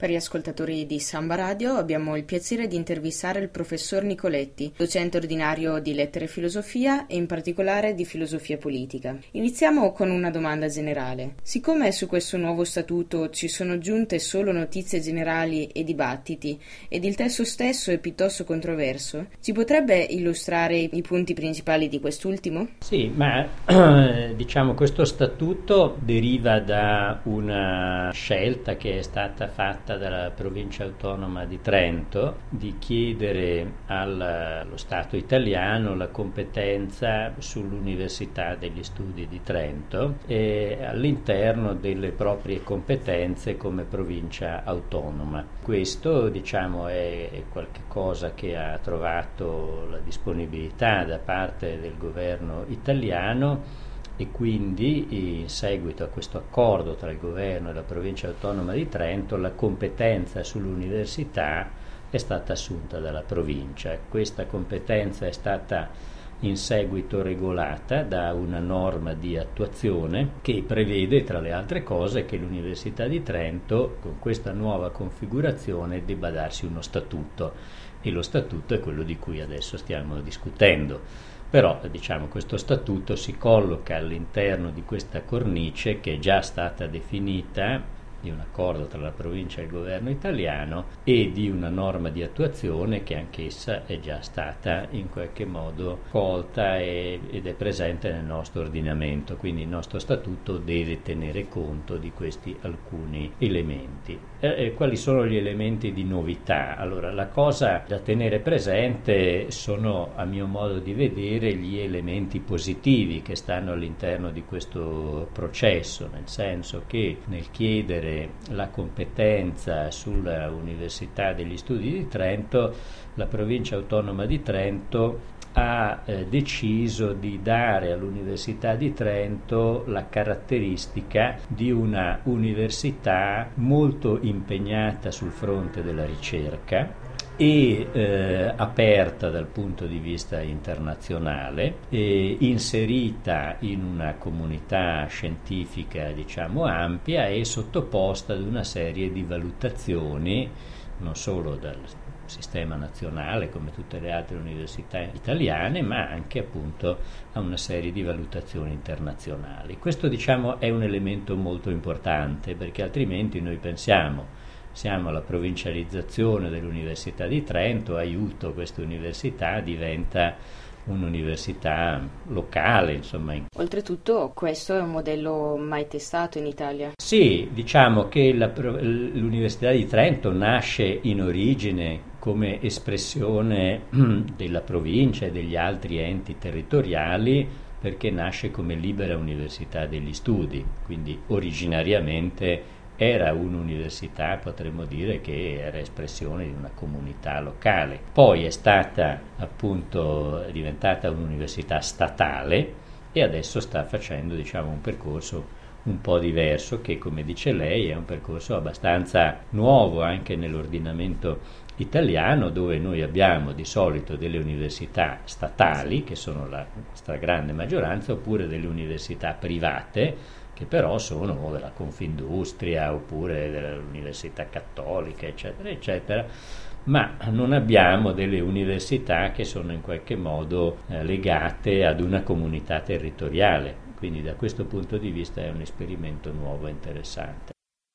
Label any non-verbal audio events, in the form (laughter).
Per gli ascoltatori di Samba Radio abbiamo il piacere di intervistare il professor Nicoletti, docente ordinario di lettere e filosofia e in particolare di filosofia politica. Iniziamo con una domanda generale. Siccome su questo nuovo statuto ci sono giunte solo notizie generali e dibattiti ed il testo stesso è piuttosto controverso, ci potrebbe illustrare i punti principali di quest'ultimo? Sì, ma (clears throat) diciamo questo statuto deriva da una scelta che è stata fatta fatta dalla provincia autonoma di Trento di chiedere allo Stato italiano la competenza sull'Università degli Studi di Trento all'interno delle proprie competenze come provincia autonoma. Questo diciamo è qualcosa che ha trovato la disponibilità da parte del governo italiano e quindi in seguito a questo accordo tra il governo e la provincia autonoma di Trento la competenza sull'università è stata assunta dalla provincia. Questa competenza è stata in seguito regolata da una norma di attuazione che prevede tra le altre cose che l'Università di Trento con questa nuova configurazione debba darsi uno statuto e lo statuto è quello di cui adesso stiamo discutendo. Però diciamo, questo statuto si colloca all'interno di questa cornice che è già stata definita di un accordo tra la provincia e il governo italiano e di una norma di attuazione che anch'essa è già stata in qualche modo colta e, ed è presente nel nostro ordinamento, quindi il nostro statuto deve tenere conto di questi alcuni elementi. Eh, quali sono gli elementi di novità? Allora, la cosa da tenere presente sono, a mio modo di vedere, gli elementi positivi che stanno all'interno di questo processo, nel senso che nel chiedere avere la competenza sull'Università degli Studi di Trento, la provincia autonoma di Trento ha eh, deciso di dare all'Università di Trento la caratteristica di una università molto impegnata sul fronte della ricerca e eh, aperta dal punto di vista internazionale, inserita in una comunità scientifica diciamo ampia e sottoposta ad una serie di valutazioni non solo dal sistema nazionale come tutte le altre università italiane, ma anche appunto a una serie di valutazioni internazionali. Questo diciamo è un elemento molto importante perché altrimenti noi pensiamo siamo alla provincializzazione dell'Università di Trento, aiuto questa università, diventa un'università locale, insomma. Oltretutto questo è un modello mai testato in Italia. Sì, diciamo che la, l'Università di Trento nasce in origine come espressione (clears throat) della provincia e degli altri enti territoriali perché nasce come libera università degli studi, quindi originariamente era un'università, potremmo dire che era espressione di una comunità locale. Poi è stata appunto diventata un'università statale e adesso sta facendo diciamo, un percorso un po' diverso che come dice lei è un percorso abbastanza nuovo anche nell'ordinamento italiano dove noi abbiamo di solito delle università statali che sono la stragrande maggioranza oppure delle università private che però sono della Confindustria oppure dell'Università Cattolica, eccetera, eccetera, ma non abbiamo delle università che sono in qualche modo eh, legate ad una comunità territoriale. Quindi da questo punto di vista è un esperimento nuovo e interessante.